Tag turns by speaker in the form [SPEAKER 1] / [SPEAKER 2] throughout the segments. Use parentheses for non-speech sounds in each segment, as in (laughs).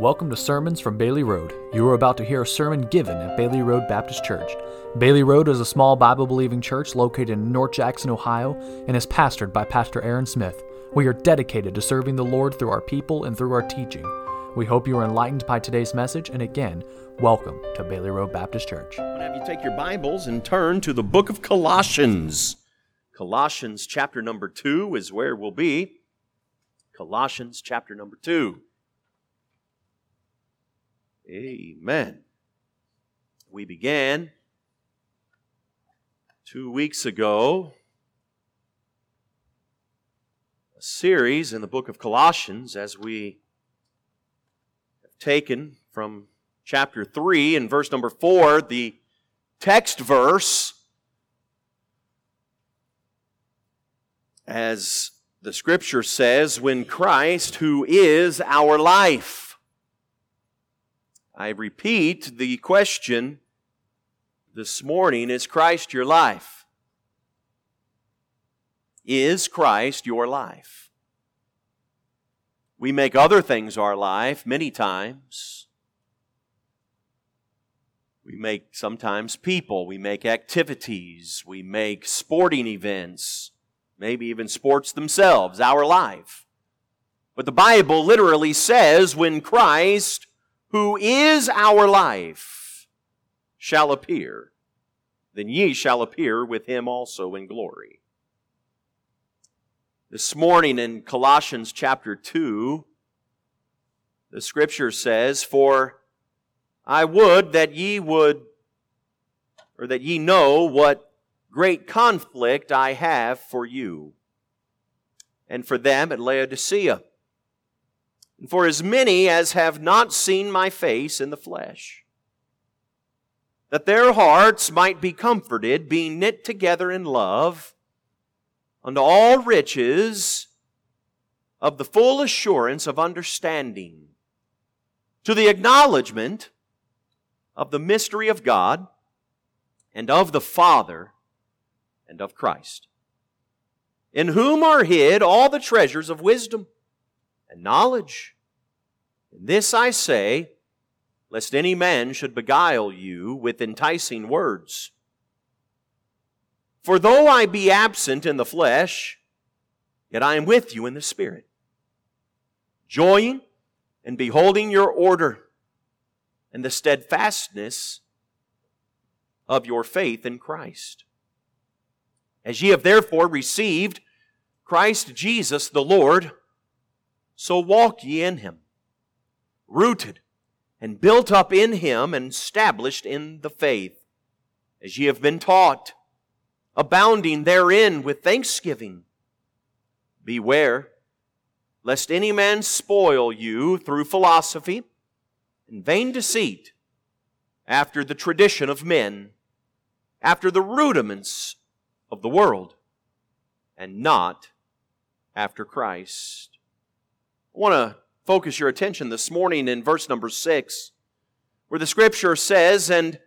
[SPEAKER 1] Welcome to Sermons from Bailey Road. You are about to hear a sermon given at Bailey Road Baptist Church. Bailey Road is a small Bible believing church located in North Jackson, Ohio, and is pastored by Pastor Aaron Smith. We are dedicated to serving the Lord through our people and through our teaching. We hope you are enlightened by today's message, and again, welcome to Bailey Road Baptist Church.
[SPEAKER 2] I'm going to have you take your Bibles and turn to the book of Colossians. Colossians chapter number 2 is where we'll be. Colossians chapter number 2. Amen. We began two weeks ago a series in the book of Colossians as we have taken from chapter 3 and verse number 4 the text verse as the scripture says, when Christ, who is our life. I repeat the question this morning Is Christ your life? Is Christ your life? We make other things our life many times. We make sometimes people, we make activities, we make sporting events maybe even sports themselves, our life. But the Bible literally says when Christ, who is our life, shall appear, then ye shall appear with him also in glory. This morning in Colossians chapter 2, the scripture says, For I would that ye would, or that ye know what great conflict I have for you and for them at Laodicea, and for as many as have not seen my face in the flesh, that their hearts might be comforted, being knit together in love, unto all riches of the full assurance of understanding, to the acknowledgement of the mystery of God and of the Father and of Christ, in whom are hid all the treasures of wisdom and knowledge. And this I say, lest any man should beguile you with enticing words. For though I be absent in the flesh, yet I am with you in the Spirit, joying and beholding your order and the steadfastness of your faith in Christ. As ye have therefore received Christ Jesus the Lord, so walk ye in him, rooted and built up in him and established in the faith, as ye have been taught, abounding therein with thanksgiving. Beware lest any man spoil you through philosophy and vain deceit, after the tradition of men, after the rudiments of the world and not after Christ. I want to focus your attention this morning in verse number six, where the scripture says, And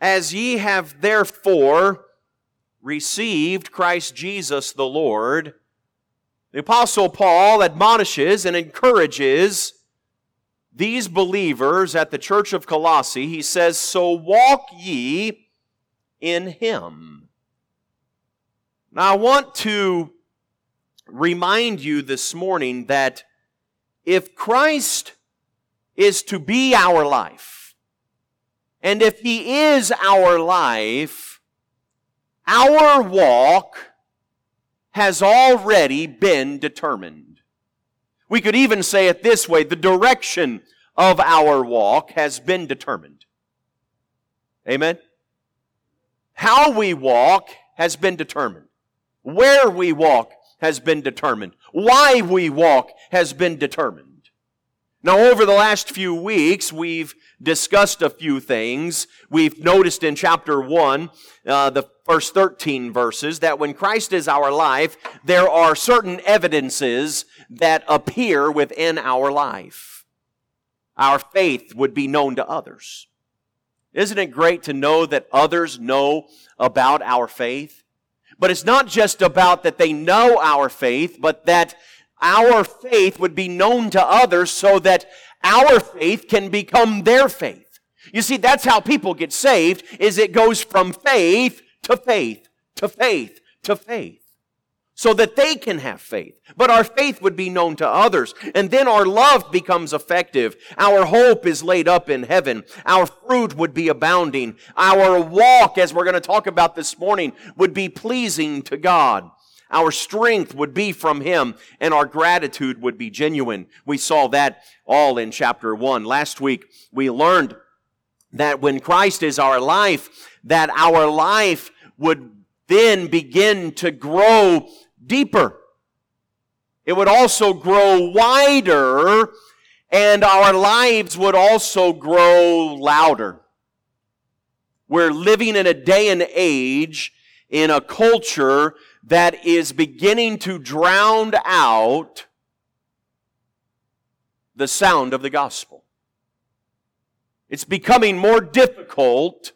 [SPEAKER 2] as ye have therefore received Christ Jesus the Lord, the Apostle Paul admonishes and encourages these believers at the church of Colossae. He says, So walk ye in him. Now, I want to remind you this morning that if Christ is to be our life, and if He is our life, our walk has already been determined. We could even say it this way the direction of our walk has been determined. Amen? How we walk has been determined. Where we walk has been determined. Why we walk has been determined. Now, over the last few weeks, we've discussed a few things. We've noticed in chapter 1, uh, the first 13 verses, that when Christ is our life, there are certain evidences that appear within our life. Our faith would be known to others. Isn't it great to know that others know about our faith? But it's not just about that they know our faith, but that our faith would be known to others so that our faith can become their faith. You see, that's how people get saved, is it goes from faith to faith, to faith, to faith. So that they can have faith. But our faith would be known to others. And then our love becomes effective. Our hope is laid up in heaven. Our fruit would be abounding. Our walk, as we're going to talk about this morning, would be pleasing to God. Our strength would be from Him and our gratitude would be genuine. We saw that all in chapter 1. Last week we learned that when Christ is our life, that our life would then begin to grow deeper. It would also grow wider and our lives would also grow louder. We're living in a day and age in a culture that is beginning to drown out the sound of the gospel. It's becoming more difficult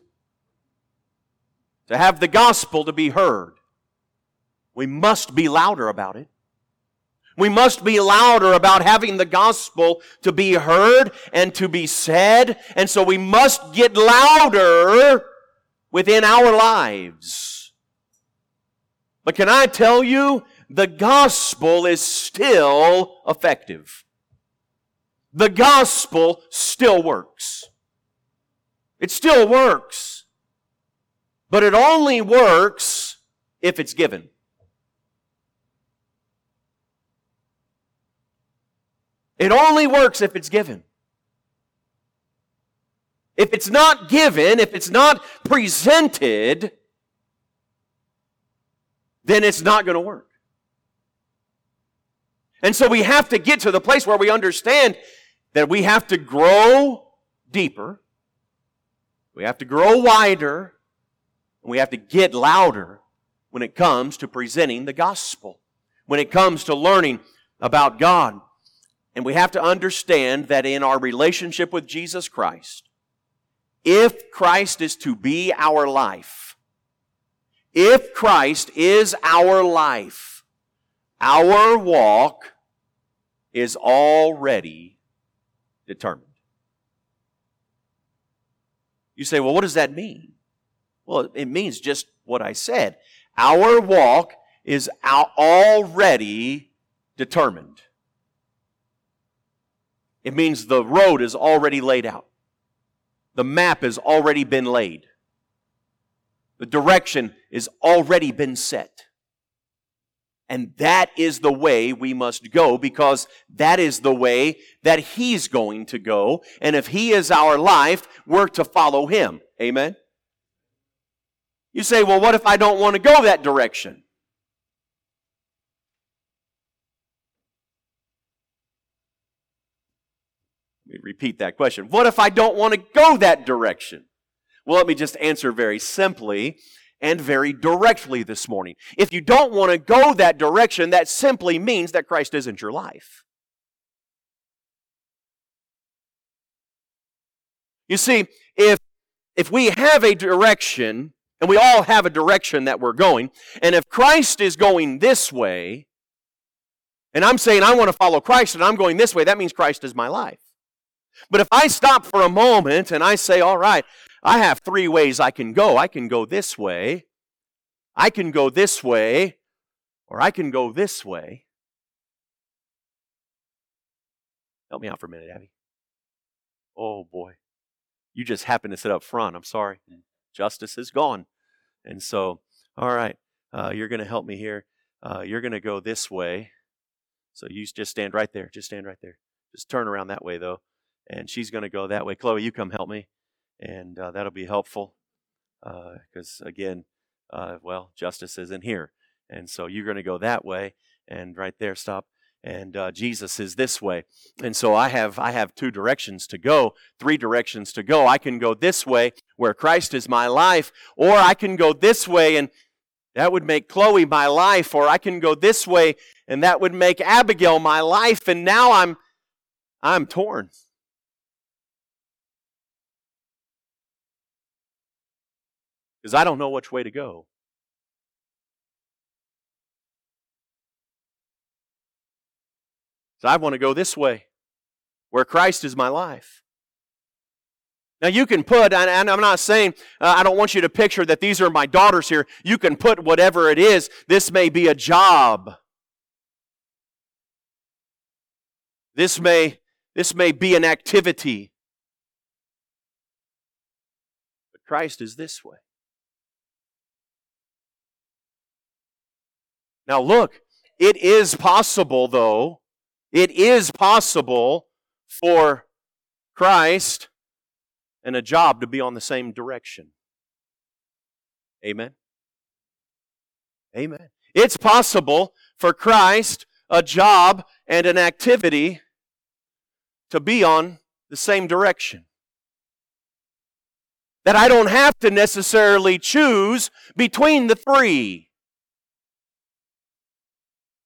[SPEAKER 2] to have the gospel to be heard. We must be louder about it. We must be louder about having the gospel to be heard and to be said. And so we must get louder within our lives. But can I tell you, the gospel is still effective. The gospel still works. It still works. But it only works if it's given. It only works if it's given. If it's not given, if it's not presented, then it's not going to work. And so we have to get to the place where we understand that we have to grow deeper we have to grow wider, and we have to get louder when it comes to presenting the gospel, when it comes to learning about God. And we have to understand that in our relationship with Jesus Christ, if Christ is to be our life, if Christ is our life, our walk is already determined. You say, well, what does that mean? Well, it means just what I said. Our walk is already determined. It means the road is already laid out. The map has already been laid. The direction has already been set. And that is the way we must go because that is the way that He's going to go. And if He is our life, we're to follow Him. Amen? You say, well, what if I don't want to go that direction? Repeat that question. What if I don't want to go that direction? Well, let me just answer very simply and very directly this morning. If you don't want to go that direction, that simply means that Christ isn't your life. You see, if, if we have a direction, and we all have a direction that we're going, and if Christ is going this way, and I'm saying I want to follow Christ and I'm going this way, that means Christ is my life. But if I stop for a moment and I say, all right, I have three ways I can go. I can go this way, I can go this way, or I can go this way. Help me out for a minute, Abby. Oh boy. You just happened to sit up front. I'm sorry. Justice is gone. And so, all right, uh, you're going to help me here. Uh, you're going to go this way. So you just stand right there. Just stand right there. Just turn around that way, though. And she's going to go that way. Chloe, you come help me and uh, that'll be helpful because uh, again, uh, well, justice isn't here, and so you're going to go that way, and right there, stop. And uh, Jesus is this way, and so I have I have two directions to go, three directions to go. I can go this way, where Christ is my life, or I can go this way, and that would make Chloe my life, or I can go this way, and that would make Abigail my life, and now I'm I'm torn. Because I don't know which way to go. So I want to go this way where Christ is my life. Now, you can put, and I'm not saying, uh, I don't want you to picture that these are my daughters here. You can put whatever it is. This may be a job. This may, this may be an activity. But Christ is this way. Now, look, it is possible, though, it is possible for Christ and a job to be on the same direction. Amen. Amen. It's possible for Christ, a job, and an activity to be on the same direction. That I don't have to necessarily choose between the three.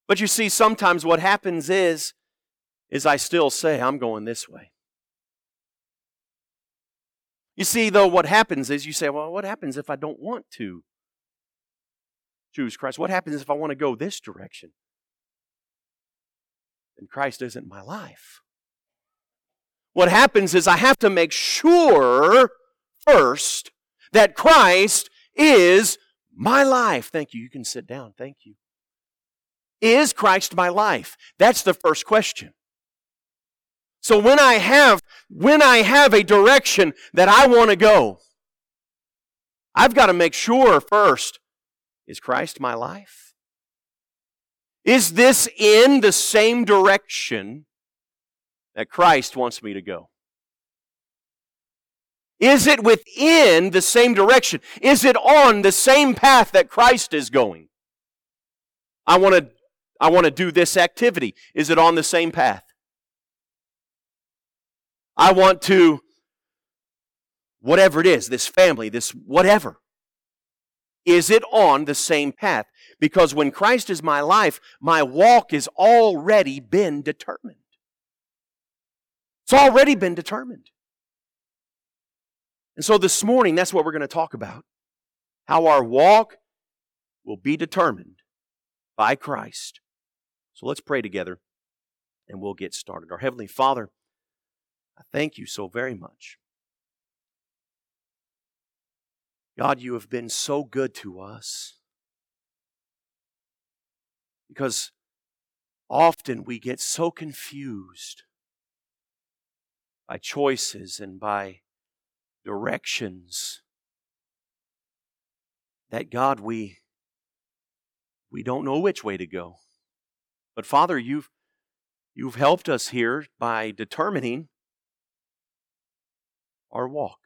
[SPEAKER 2] But you see, sometimes what happens is, is I still say, I'm going this way. You see, though, what happens is you say, well, what happens if I don't want to choose Christ? What happens if I want to go this direction? Then Christ isn't my life. What happens is I have to make sure first that Christ is my life. Thank you. You can sit down. Thank you. Is Christ my life? That's the first question. So when I have, when I have a direction that I want to go, I've got to make sure first, is Christ my life? Is this in the same direction that Christ wants me to go? Is it within the same direction? Is it on the same path that Christ is going? I want to I want to do this activity. Is it on the same path? I want to, whatever it is, this family, this whatever. Is it on the same path? Because when Christ is my life, my walk has already been determined. It's already been determined. And so this morning, that's what we're going to talk about. How our walk will be determined by Christ. So let's pray together and we'll get started. Our Heavenly Father, I thank you so very much. God, you have been so good to us. Because often we get so confused by choices and by directions that God we we don't know which way to go. But Father, you've you've helped us here by determining our walk.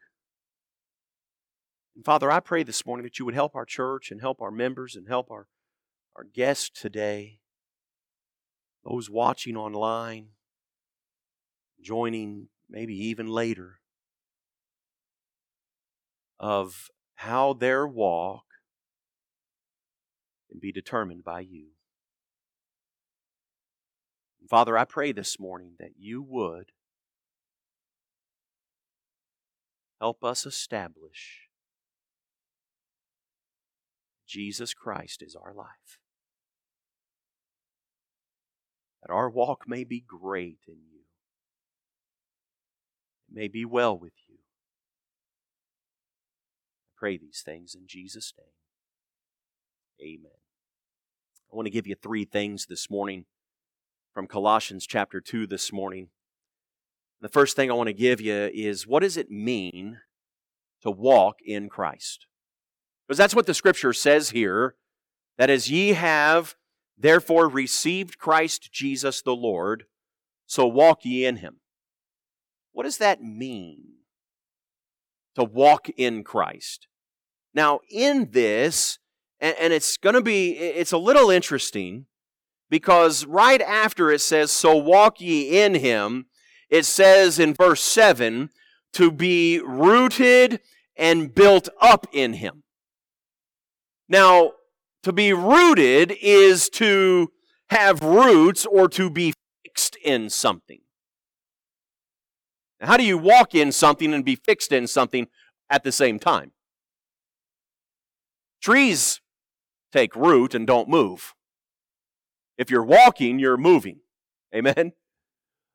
[SPEAKER 2] And Father, I pray this morning that you would help our church and help our members and help our, our guests today, those watching online, joining maybe even later, of how their walk can be determined by you. Father, I pray this morning that you would Help us establish Jesus Christ is our life. That our walk may be great in you, it may be well with you. I pray these things in Jesus' name. Amen. I want to give you three things this morning from Colossians chapter 2 this morning. The first thing I want to give you is what does it mean to walk in Christ? Because that's what the scripture says here that as ye have therefore received Christ Jesus the Lord, so walk ye in him. What does that mean? To walk in Christ. Now, in this, and, it's going to be, it's a little interesting because right after it says, So walk ye in him, it says in verse 7 to be rooted and built up in Him. Now, to be rooted is to have roots or to be fixed in something. How do you walk in something and be fixed in something at the same time? Trees take root and don't move. If you're walking, you're moving. Amen?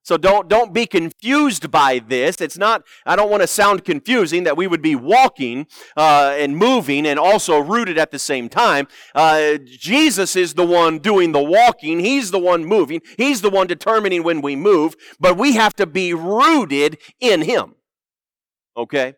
[SPEAKER 2] So don't, don't be confused by this. It's not, I don't want to sound confusing that we would be walking uh, and moving and also rooted at the same time. Uh, Jesus is the one doing the walking. He's the one moving. He's the one determining when we move, but we have to be rooted in Him. Okay?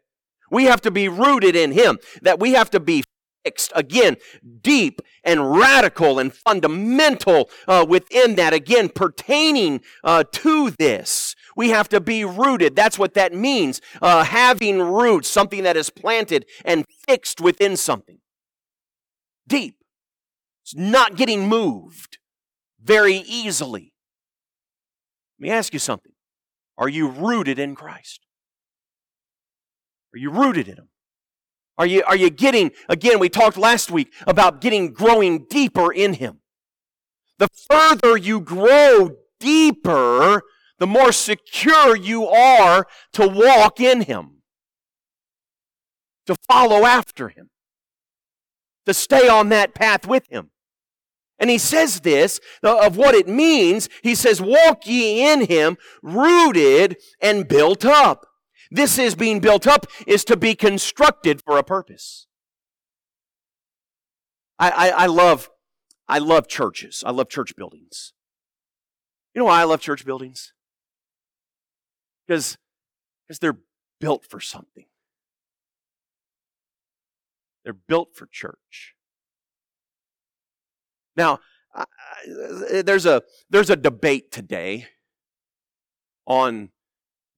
[SPEAKER 2] We have to be rooted in Him. That we have to be fixed, again, deep and radical and fundamental uh, within that, again, pertaining uh, to this. We have to be rooted. That's what that means. Uh, having roots, something that is planted and fixed within something. Deep. It's not getting moved very easily. Let me ask you something. Are you rooted in Christ? Are you rooted in Him? Are you, are you getting, again, we talked last week about getting growing deeper in Him. The further you grow deeper, the more secure you are to walk in Him, to follow after Him, to stay on that path with Him. And he says this uh, of what it means. He says, Walk ye in him, rooted and built up. This is being built up is to be constructed for a purpose. I, I, I love I love churches. I love church buildings. You know why I love church buildings? Because because they're built for something. They're built for church. Now, I, there's a there's a debate today on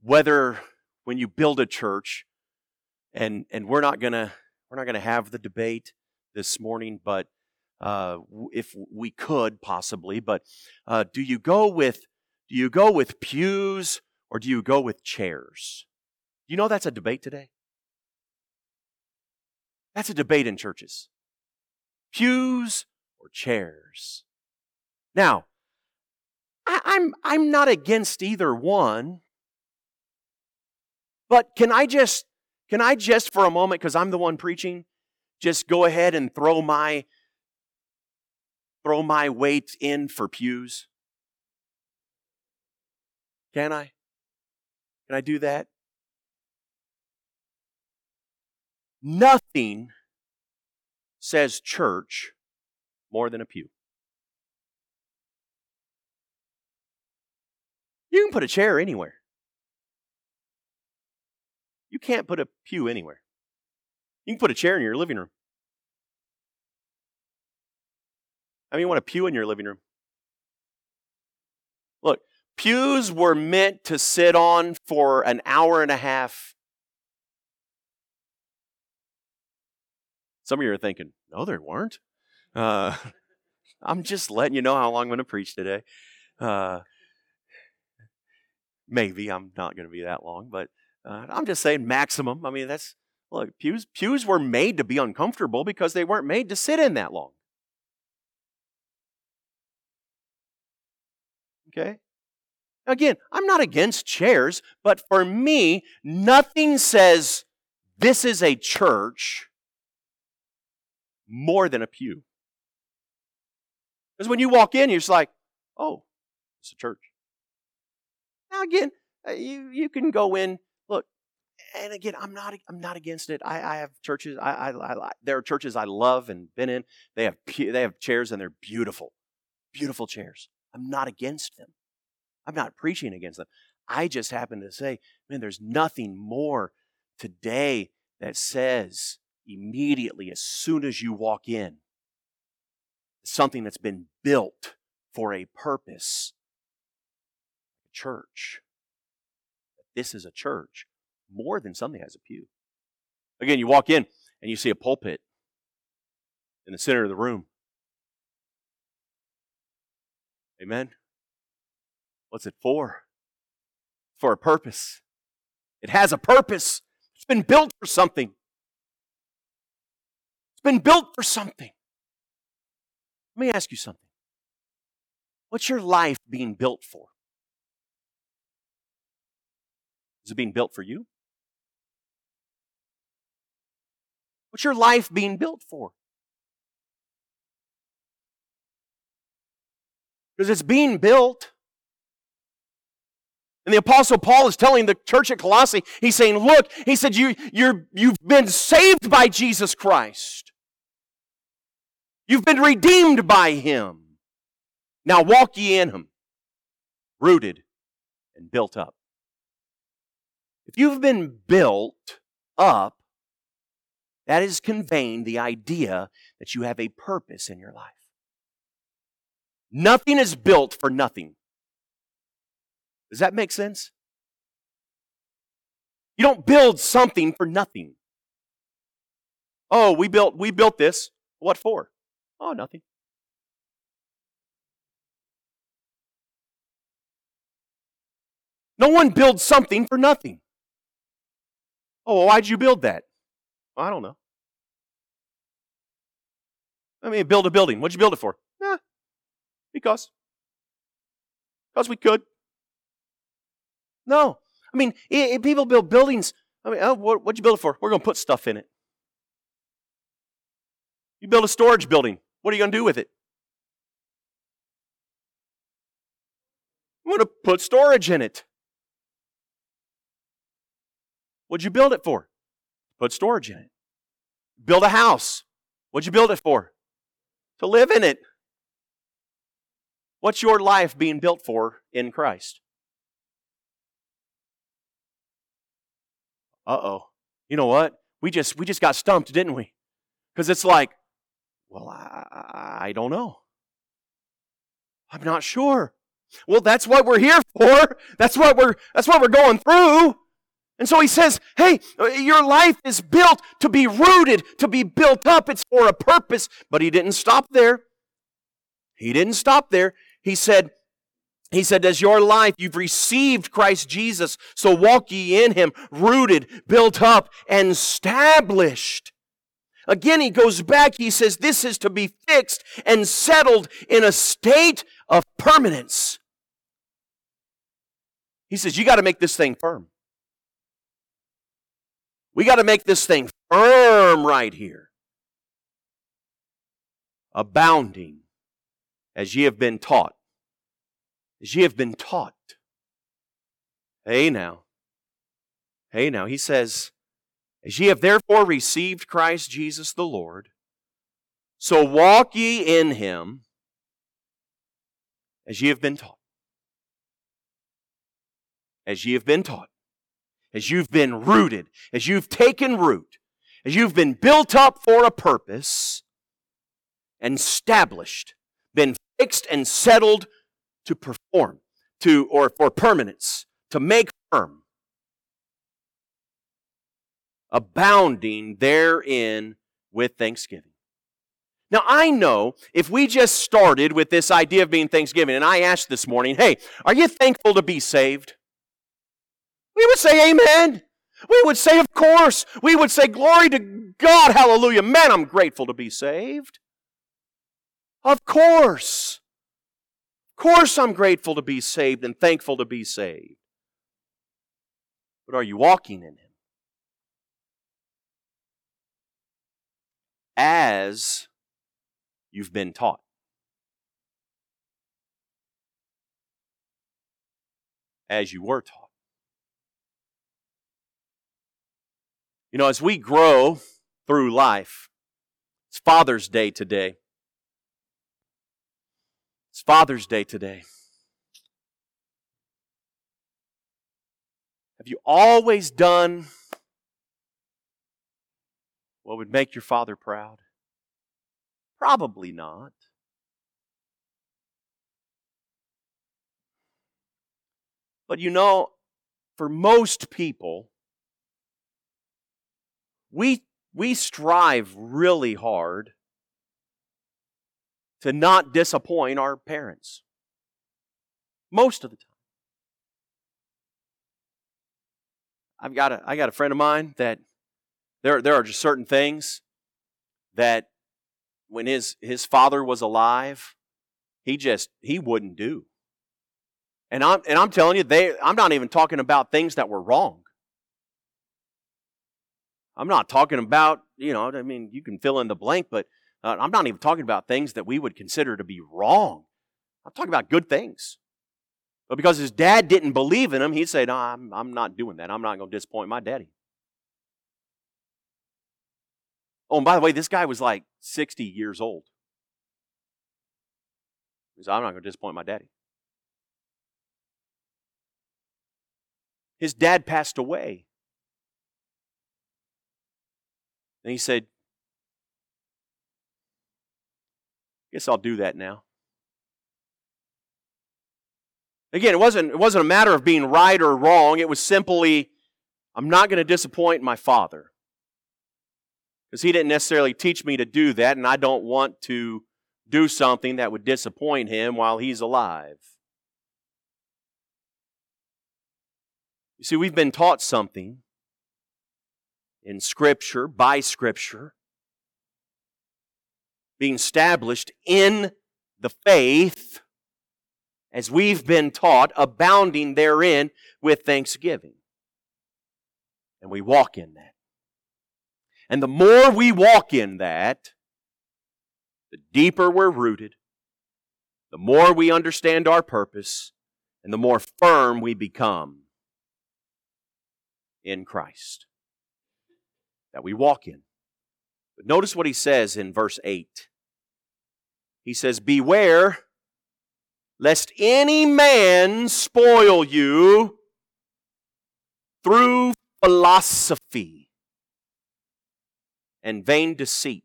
[SPEAKER 2] whether when you build a church, and and we're not gonna we're not gonna have the debate this morning, but uh, if we could possibly, but uh, do you go with do you go with pews or do you go with chairs? You know that's a debate today. That's a debate in churches. Pews or chairs. Now, I, I'm I'm not against either one. But can I just, can I just for a moment, because I'm the one preaching, just go ahead and throw my, throw my weight in for pews? Can I? Can I do that? Nothing says church more than a pew. You can put a chair anywhere. Can't put a pew anywhere. You can put a chair in your living room. I mean, you want a pew in your living room? Look, pews were meant to sit on for an hour and a half. Some of you are thinking, no, there weren't. Uh, (laughs) I'm just letting you know how long I'm going to preach today. Uh, maybe I'm not going to be that long, but uh, I'm just saying maximum. I mean, that's look, pews pews were made to be uncomfortable because they weren't made to sit in that long. Okay? Again, I'm not against chairs, but for me, nothing says this is a church more than a pew. Because when you walk in, you're just like, oh, it's a church. Now, again, uh, you, you can go in and again, I'm not I'm not against it. I, I have churches. I, I, I, there are churches I love and been in. They have they have chairs and they're beautiful, beautiful chairs. I'm not against them. I'm not preaching against them. I just happen to say, man, there's nothing more today that says immediately as soon as you walk in something that's been built for a purpose. Church. This is a church more than something has a pew. Again, you walk in and you see a pulpit in the center of the room. Amen. What's it for? For a purpose. It has a purpose. It's been built for something. It's been built for something. Let me ask you something. What's your life being built for? Is it being built for you? What's your life being built for? Because it's being built. And the apostle Paul is telling the church at Colossae, he's saying, look, he said, you, you're, you've been saved by Jesus Christ. You've been redeemed by him. Now walk ye in him, rooted and built up. If you've been built up, that is conveying the idea that you have a purpose in your life. Nothing is built for nothing. Does that make sense? You don't build something for nothing. Oh, we built we built this. What for? Oh, nothing. No one builds something for nothing. Oh, well, why'd you build that? I don't know. I mean, build a building. What'd you build it for? Eh, because. Because we could. No. I mean, people build buildings, I mean, oh, what, what'd you build it for? We're going to put stuff in it. You build a storage building. What are you going to do with it? I'm going to put storage in it. What'd you build it for? Put storage in it. Build a house. What'd you build it for? To live in it. What's your life being built for in Christ? Uh-oh. You know what? We just we just got stumped, didn't we? Because it's like, well, I, I don't know. I'm not sure. Well, that's what we're here for. That's what we're that's what we're going through. And so he says, hey, uh, your life is built to be rooted, to be built up. It's for a purpose. But he didn't stop there. He didn't stop there. He said, he said, as your life, you've received Christ Jesus, so walk ye in him, rooted, built up, and established. Again, he goes back, he says, this is to be fixed and settled in a state of permanence. He says, you got to make this thing firm. We got to make this thing firm right here. Abounding as ye have been taught. As ye have been taught. Hey now. Hey now. He says, As ye have therefore received Christ Jesus the Lord, so walk ye in him as ye have been taught. As ye have been taught as you've been rooted, as you've taken root, as you've been built up for a purpose and established, been fixed and settled to perform, to or for permanence, to make firm, abounding therein with thanksgiving. Now, I know if we just started with this idea of being Thanksgiving, and I asked this morning, hey, are you thankful to be saved? We would say amen. We would say, of course. We would say, glory to God, hallelujah. Man, I'm grateful to be saved. Of course. Of course, I'm grateful to be saved and thankful to be saved. But are you walking in Him? As you've been taught. As you were taught. You know, as we grow through life, it's Father's Day today. It's Father's Day today. Have you always done what would make your father proud? Probably not. But you know, for most people, we, we strive really hard to not disappoint our parents. Most of the time. I've got a, I got a friend of mine that there, there are just certain things that when his, his father was alive, he just, he wouldn't do. And I'm, and I'm telling you, they, I'm not even talking about things that were wrong. I'm not talking about, you know, I mean, you can fill in the blank, but uh, I'm not even talking about things that we would consider to be wrong. I'm talking about good things. But because his dad didn't believe in him, he'd say, No, I'm, I'm not doing that. I'm not going to disappoint my daddy. Oh, and by the way, this guy was like 60 years old. He said, I'm not going to disappoint my daddy. His dad passed away. And he said, Guess I'll do that now. Again, it wasn't, it wasn't a matter of being right or wrong. It was simply, I'm not going to disappoint my father. Because he didn't necessarily teach me to do that, and I don't want to do something that would disappoint him while he's alive. You see, we've been taught something in Scripture, by Scripture, being established in the faith as we've been taught, abounding therein with thanksgiving. And we walk in that. And the more we walk in that, the deeper we're rooted, the more we understand our purpose, and the more firm we become in Christ that we walk in. But notice what he says in verse 8. He says, Beware lest any man spoil you through philosophy and vain deceit,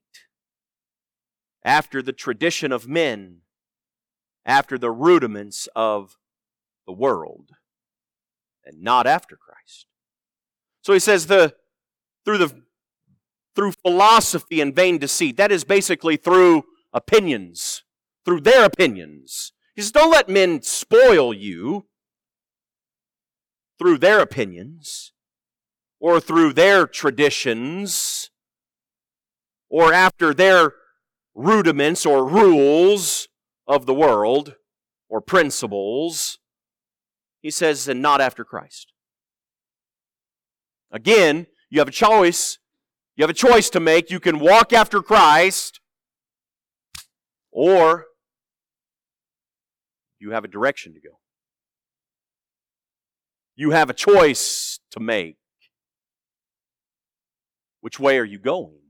[SPEAKER 2] after the tradition of men, after the rudiments of the world, and not after Christ. So he says the through the through philosophy and vain deceit. That is basically through opinions, through their opinions. He says, don't let men spoil you through their opinions or through their traditions or after their rudiments or rules of the world or principles. He says, and not after Christ. Again, you have a choice you have a choice to make. You can walk after Christ, or you have a direction to go. You have a choice to make. Which way are you going?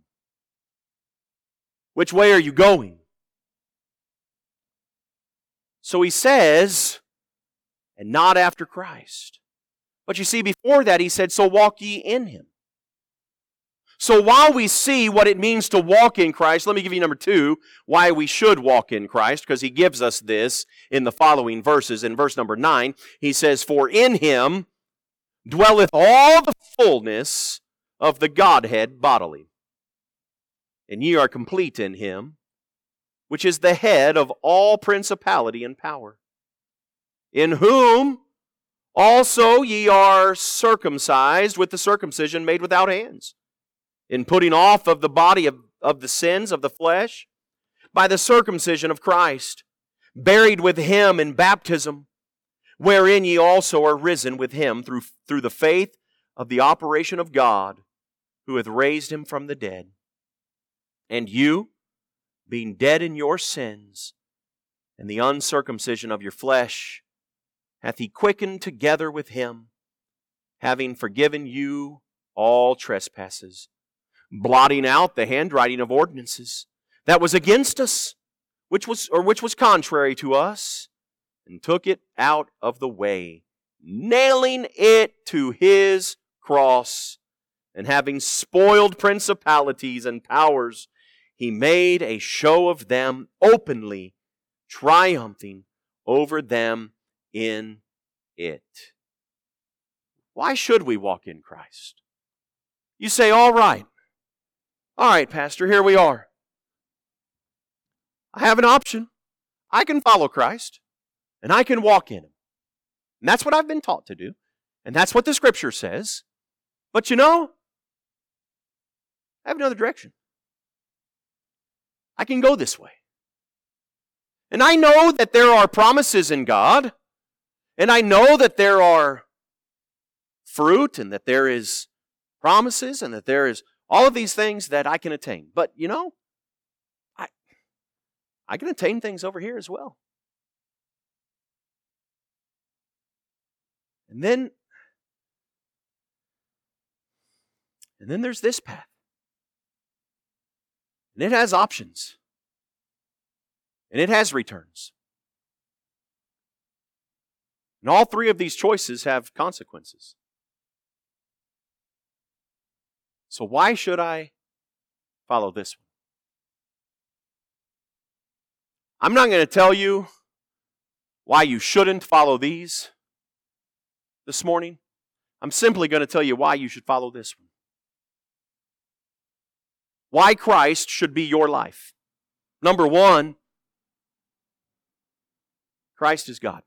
[SPEAKER 2] Which way are you going? So he says, and not after Christ. But you see, before that, he said, So walk ye in him. So while we see what it means to walk in Christ, let me give you number two, why we should walk in Christ, because he gives us this in the following verses. In verse number nine, he says, For in him dwelleth all the fullness of the Godhead bodily. And ye are complete in him, which is the head of all principality and power. In whom also ye are circumcised with the circumcision made without hands in putting off of the body of, of the sins of the flesh by the circumcision of Christ, buried with him in baptism, wherein ye also are risen with him through, through the faith of the operation of God, who hath raised him from the dead. And you, being dead in your sins and the uncircumcision of your flesh, hath he quickened together with him, having forgiven you all trespasses blotting out the handwriting of ordinances that was against us, which was or which was contrary to us, and took it out of the way, nailing it to his cross, and having spoiled principalities and powers, he made a show of them openly, triumphing over them in it. Why should we walk in Christ? You say, all right, all right, Pastor, here we are. I have an option. I can follow Christ and I can walk in Him. And that's what I've been taught to do. And that's what the Scripture says. But you know, I have another direction. I can go this way. And I know that there are promises in God. And I know that there are fruit and that there is promises and that there is all of these things that I can attain. But you know, I I can attain things over here as well. And then and then there's this path. And it has options. And it has returns. And all three of these choices have consequences. So why should I follow this one? I'm not going to tell you why you shouldn't follow these this morning. I'm simply going to tell you why you should follow this one. Why Christ should be your life. Number one, Christ is God.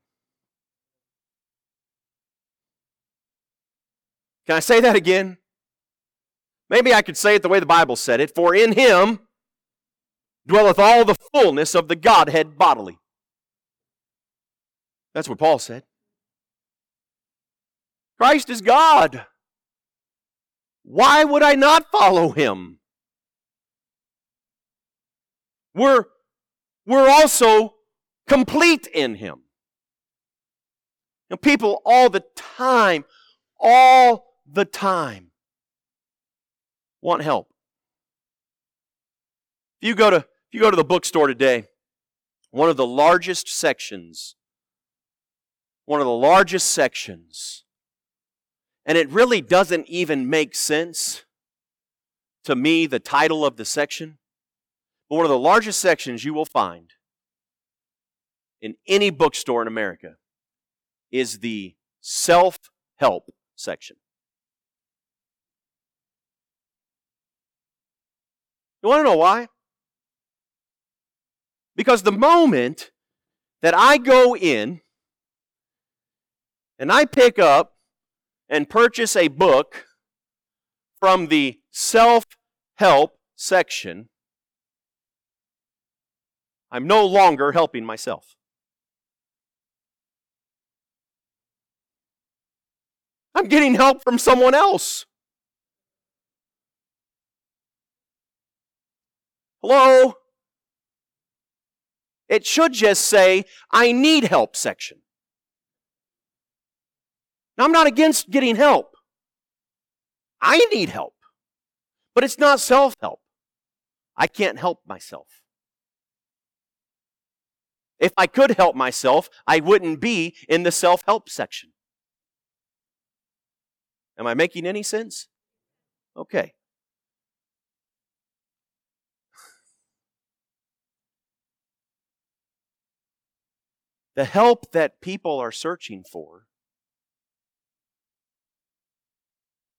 [SPEAKER 2] Can I say that again? Maybe I could say it the way the Bible said it. For in him dwelleth all the fullness of the Godhead bodily. That's what Paul said. Christ is God. Why would I not follow him? We're, we're also complete in him. And people all the time, all the time want help. If you go to if you go to the bookstore today, one of the largest sections, one of the largest sections, and it really doesn't even make sense to me, the title of the section, but one of the largest sections you will find in any bookstore in America is the self help section. You want to know why? Because the moment that I go in and I pick up and purchase a book from the self help section, I'm no longer helping myself. I'm getting help from someone else. Hello? It should just say, I need help section. Now, I'm not against getting help. I need help. But it's not self help. I can't help myself. If I could help myself, I wouldn't be in the self help section. Am I making any sense? Okay. The help that people are searching for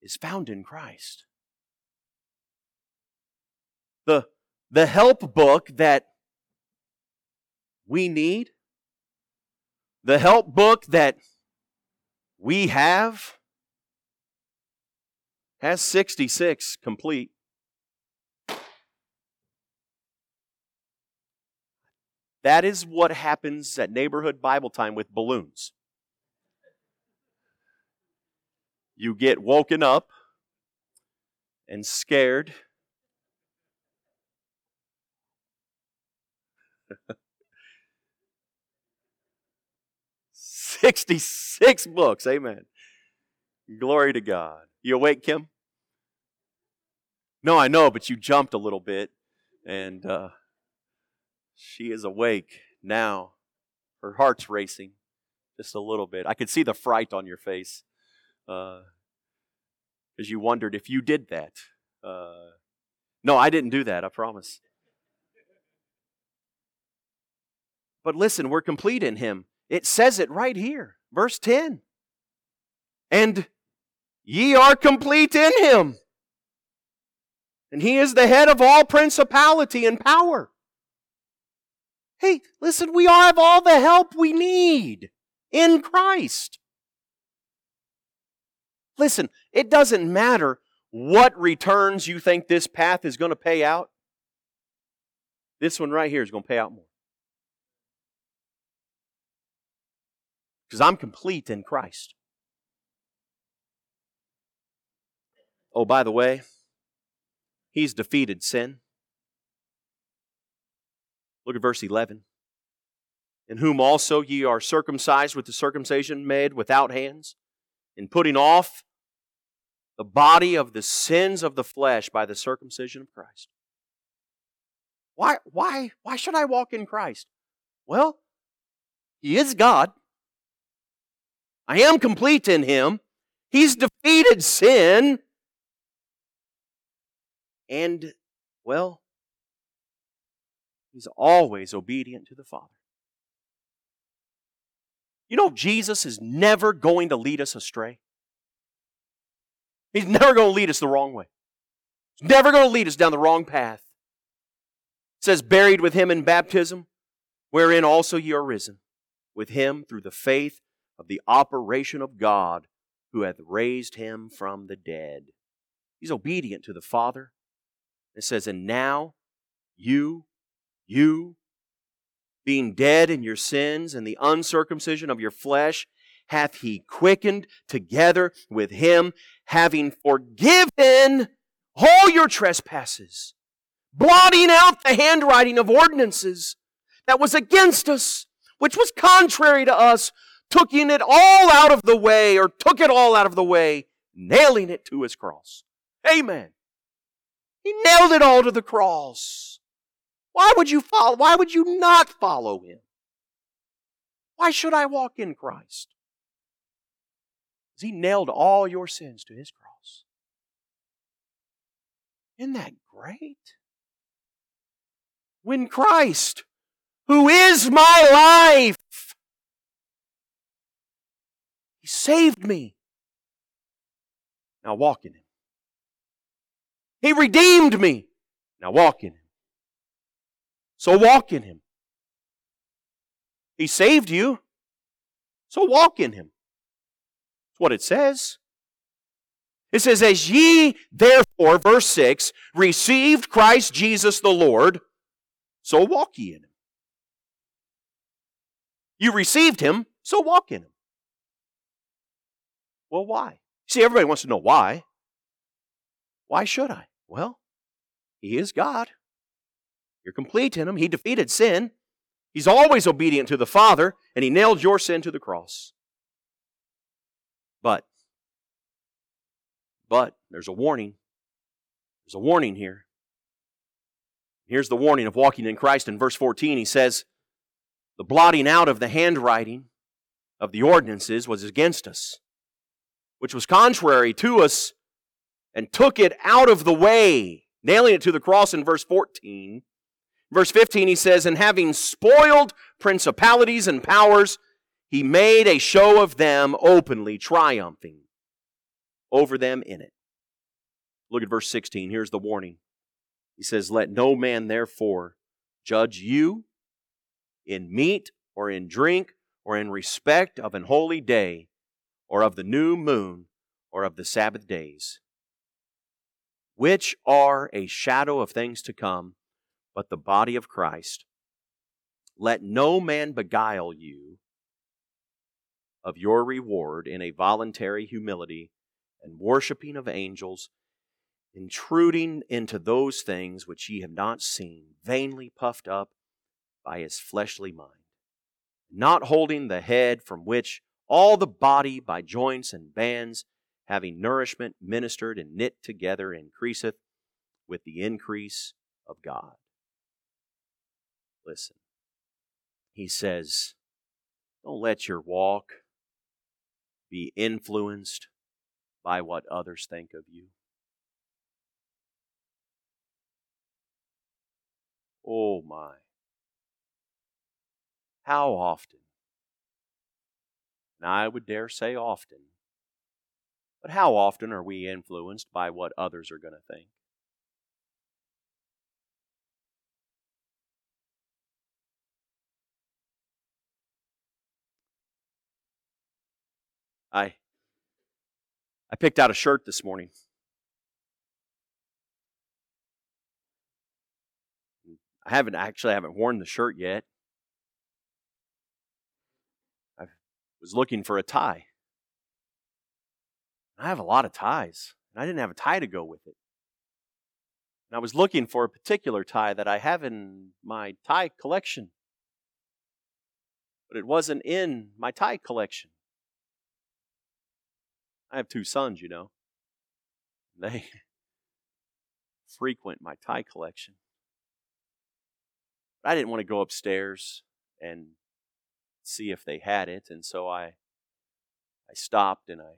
[SPEAKER 2] is found in Christ. The, the help book that we need, the help book that we have, has 66 complete. That is what happens at neighborhood Bible time with balloons. You get woken up and scared. (laughs) Sixty-six books, amen. Glory to God. You awake, Kim? No, I know, but you jumped a little bit, and uh, she is awake now. Her heart's racing just a little bit. I could see the fright on your face uh, you wondered if you did that. Uh, no, I didn't do that, I promise. But listen, we're complete in Him. It says it right here, verse 10. And ye are complete in Him. And He is the head of all principality and power. Hey, listen, we all have all the help we need in Christ. Listen, it doesn't matter what returns you think this path is going to pay out. This one right here is going to pay out more. Because I'm complete in Christ. Oh, by the way, He's defeated sin. Look at verse 11. In whom also ye are circumcised with the circumcision made without hands, in putting off the body of the sins of the flesh by the circumcision of Christ. Why, why, why should I walk in Christ? Well, He is God. I am complete in Him. He's defeated sin. And, well, He's always obedient to the Father. You know, Jesus is never going to lead us astray. He's never going to lead us the wrong way. He's never going to lead us down the wrong path. It says, buried with him in baptism, wherein also ye are risen, with him through the faith of the operation of God, who hath raised him from the dead. He's obedient to the Father. It says, and now you, you, being dead in your sins and the uncircumcision of your flesh, hath he quickened together with him, having forgiven all your trespasses, blotting out the handwriting of ordinances that was against us, which was contrary to us, taking it all out of the way, or took it all out of the way, nailing it to his cross. Amen. He nailed it all to the cross. Why would you follow? Why would you not follow him? Why should I walk in Christ? He nailed all your sins to his cross. Isn't that great? When Christ, who is my life, he saved me. Now walk in him. He redeemed me. Now walk in him. So walk in him. He saved you. So walk in him. That's what it says. It says, As ye therefore, verse 6, received Christ Jesus the Lord, so walk ye in him. You received him, so walk in him. Well, why? See, everybody wants to know why. Why should I? Well, he is God. You're complete in Him. He defeated sin. He's always obedient to the Father, and He nailed your sin to the cross. But, but, there's a warning. There's a warning here. Here's the warning of walking in Christ. In verse 14, he says, The blotting out of the handwriting of the ordinances was against us, which was contrary to us, and took it out of the way, nailing it to the cross in verse 14. Verse 15, he says, And having spoiled principalities and powers, he made a show of them openly, triumphing over them in it. Look at verse 16. Here's the warning. He says, Let no man therefore judge you in meat or in drink or in respect of an holy day or of the new moon or of the Sabbath days, which are a shadow of things to come but the body of Christ. Let no man beguile you of your reward in a voluntary humility and worshiping of angels, intruding into those things which ye have not seen, vainly puffed up by his fleshly mind, not holding the head from which all the body by joints and bands, having nourishment ministered and knit together, increaseth with the increase of God. Listen. He says, don't let your walk be influenced by what others think of you. Oh my. How often? And I would dare say often. But how often are we influenced by what others are going to think? I I picked out a shirt this morning. I haven't actually I haven't worn the shirt yet. I was looking for a tie. I have a lot of ties, and I didn't have a tie to go with it. And I was looking for a particular tie that I have in my tie collection. But it wasn't in my tie collection. I have two sons, you know. They (laughs) frequent my tie collection. I didn't want to go upstairs and see if they had it, and so I I stopped and I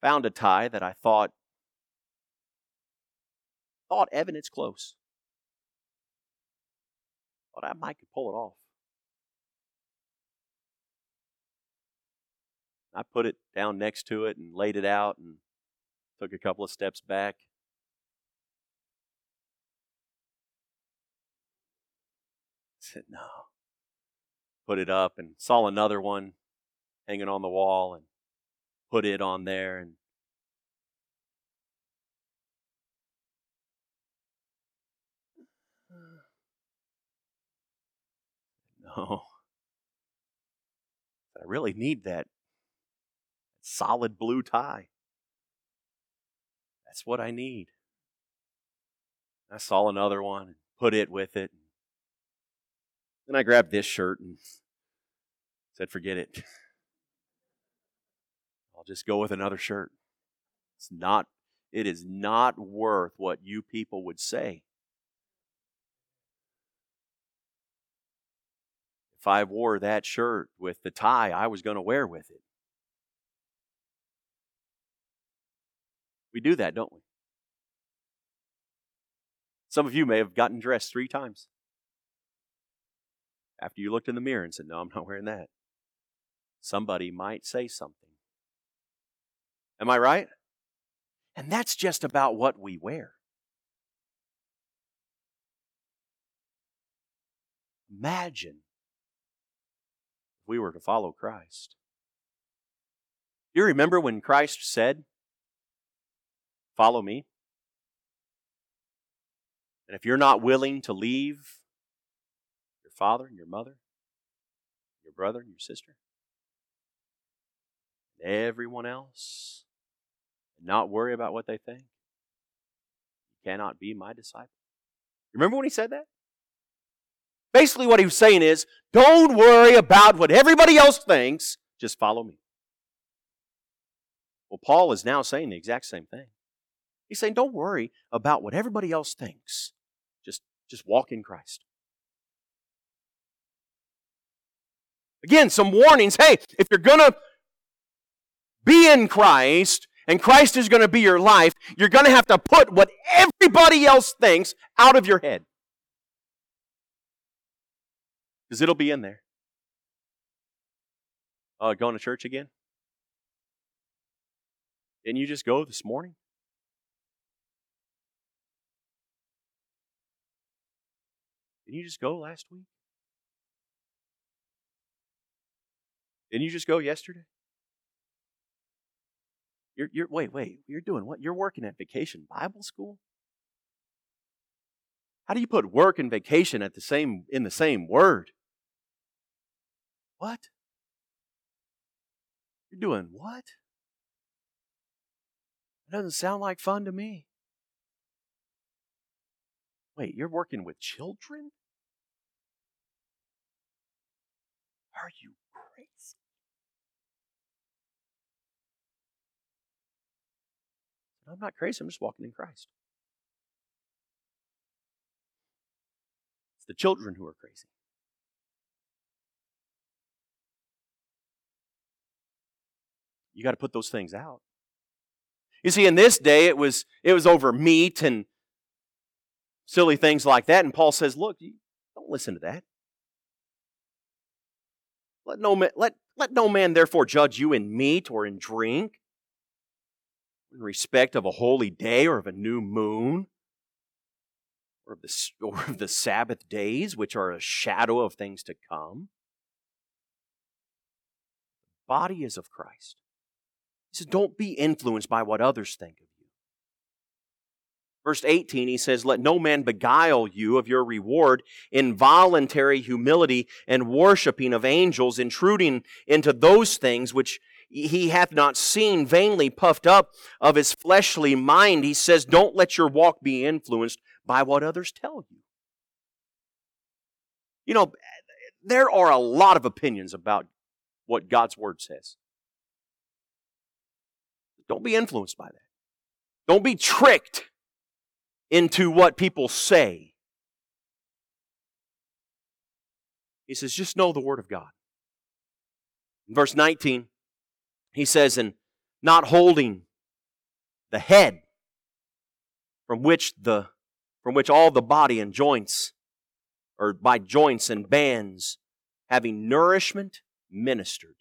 [SPEAKER 2] found a tie that I thought thought Evan it's close. Thought I might could pull it off. I put it down next to it and laid it out and took a couple of steps back. Said, no. Put it up and saw another one hanging on the wall and put it on there and (sighs) no. I really need that solid blue tie. That's what I need. I saw another one and put it with it. Then I grabbed this shirt and said, forget it. I'll just go with another shirt. It's not, it is not worth what you people would say. If I wore that shirt with the tie I was going to wear with it, We do that, don't we? Some of you may have gotten dressed three times after you looked in the mirror and said, No, I'm not wearing that. Somebody might say something. Am I right? And that's just about what we wear. Imagine if we were to follow Christ. You remember when Christ said, Follow me. And if you're not willing to leave your father and your mother, your brother and your sister, and everyone else, and not worry about what they think, you cannot be my disciple. Remember when he said that? Basically, what he was saying is don't worry about what everybody else thinks, just follow me. Well, Paul is now saying the exact same thing. He's saying, don't worry about what everybody else thinks. Just, just walk in Christ. Again, some warnings. Hey, if you're going to be in Christ and Christ is going to be your life, you're going to have to put what everybody else thinks out of your head. Because it'll be in there. Uh, going to church again? Didn't you just go this morning? Didn't you just go last week? Didn't you just go yesterday? You're, you're, wait, wait, you're doing what? You're working at vacation Bible school? How do you put work and vacation at the same, in the same word? What? You're doing what? It doesn't sound like fun to me. Wait, you're working with children? Are you crazy? I'm not crazy, I'm just walking in Christ. It's the children who are crazy. You got to put those things out. You see, in this day, it was it was over meat and silly things like that. And Paul says, look, don't listen to that. Let no, man, let, let no man therefore judge you in meat or in drink, in respect of a holy day or of a new moon, or of the, (laughs) or of the Sabbath days, which are a shadow of things to come. The body is of Christ. He says, don't be influenced by what others think of Verse 18, he says, Let no man beguile you of your reward in voluntary humility and worshiping of angels, intruding into those things which he hath not seen, vainly puffed up of his fleshly mind. He says, Don't let your walk be influenced by what others tell you. You know, there are a lot of opinions about what God's Word says. Don't be influenced by that. Don't be tricked into what people say. He says, just know the Word of God. In verse 19, he says, and not holding the head from which the from which all the body and joints or by joints and bands having nourishment ministered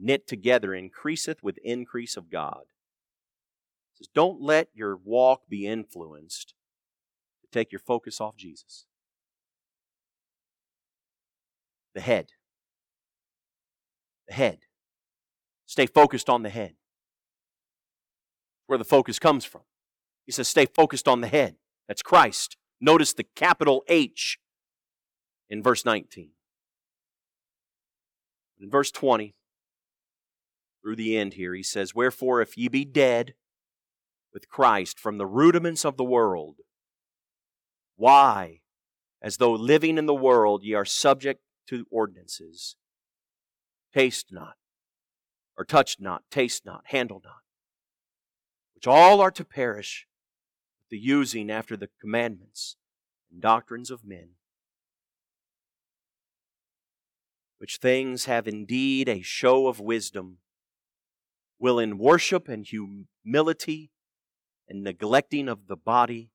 [SPEAKER 2] knit together increaseth with increase of God. Says, don't let your walk be influenced take your focus off Jesus. The head. The head. Stay focused on the head. Where the focus comes from. He says, stay focused on the head. That's Christ. Notice the capital H in verse 19. In verse 20, through the end here, he says, Wherefore, if ye be dead with Christ from the rudiments of the world, why, as though living in the world, ye are subject to ordinances, taste not, or touch not, taste not, handle not, which all are to perish with the using after the commandments and doctrines of men, which things have indeed a show of wisdom, will in worship and humility and neglecting of the body,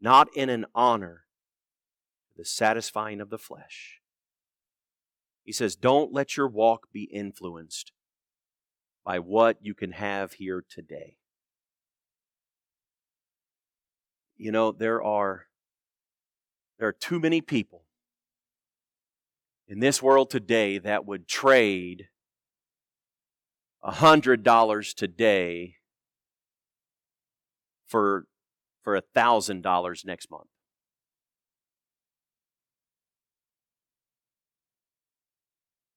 [SPEAKER 2] not in an honor, the satisfying of the flesh. He says, Don't let your walk be influenced by what you can have here today. You know, there are there are too many people in this world today that would trade a hundred dollars today for for a thousand dollars next month.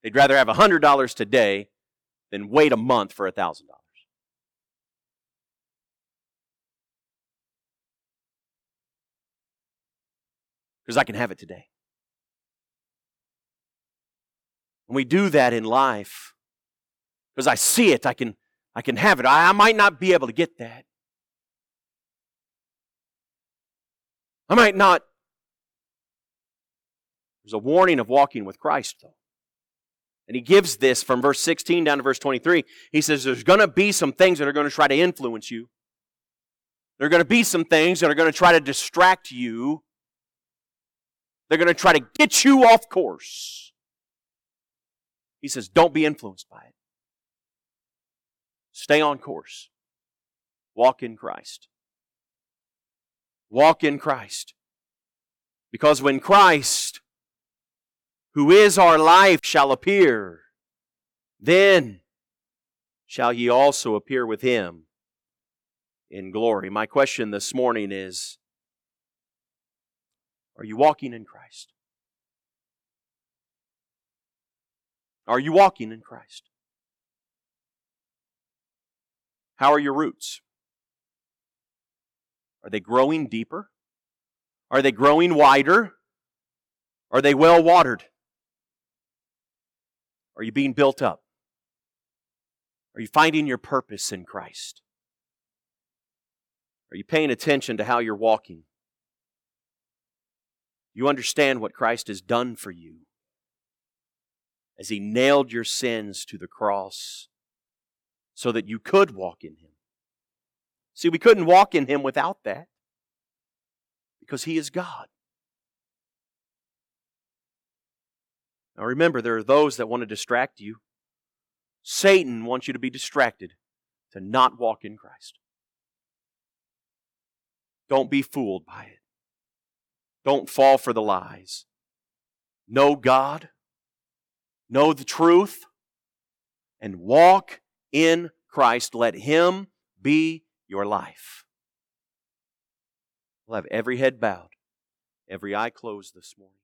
[SPEAKER 2] They'd rather have a hundred dollars today than wait a month for a thousand dollars. because I can have it today. And we do that in life, because I see it, I can, I can have it. I, I might not be able to get that. I might not. There's a warning of walking with Christ, though. And he gives this from verse 16 down to verse 23. He says there's going to be some things that are going to try to influence you. There are going to be some things that are going to try to distract you they're going to try to get you off course. He says, don't be influenced by it. Stay on course. Walk in Christ. Walk in Christ. Because when Christ, who is our life, shall appear, then shall ye also appear with him in glory. My question this morning is are you walking in Christ? Are you walking in Christ? How are your roots? Are they growing deeper? Are they growing wider? Are they well watered? Are you being built up? Are you finding your purpose in Christ? Are you paying attention to how you're walking? You understand what Christ has done for you as He nailed your sins to the cross so that you could walk in Him. See, we couldn't walk in Him without that because He is God. Now remember, there are those that want to distract you. Satan wants you to be distracted, to not walk in Christ. Don't be fooled by it. Don't fall for the lies. Know God, know the truth, and walk in Christ. Let Him be your life. We'll have every head bowed, every eye closed this morning.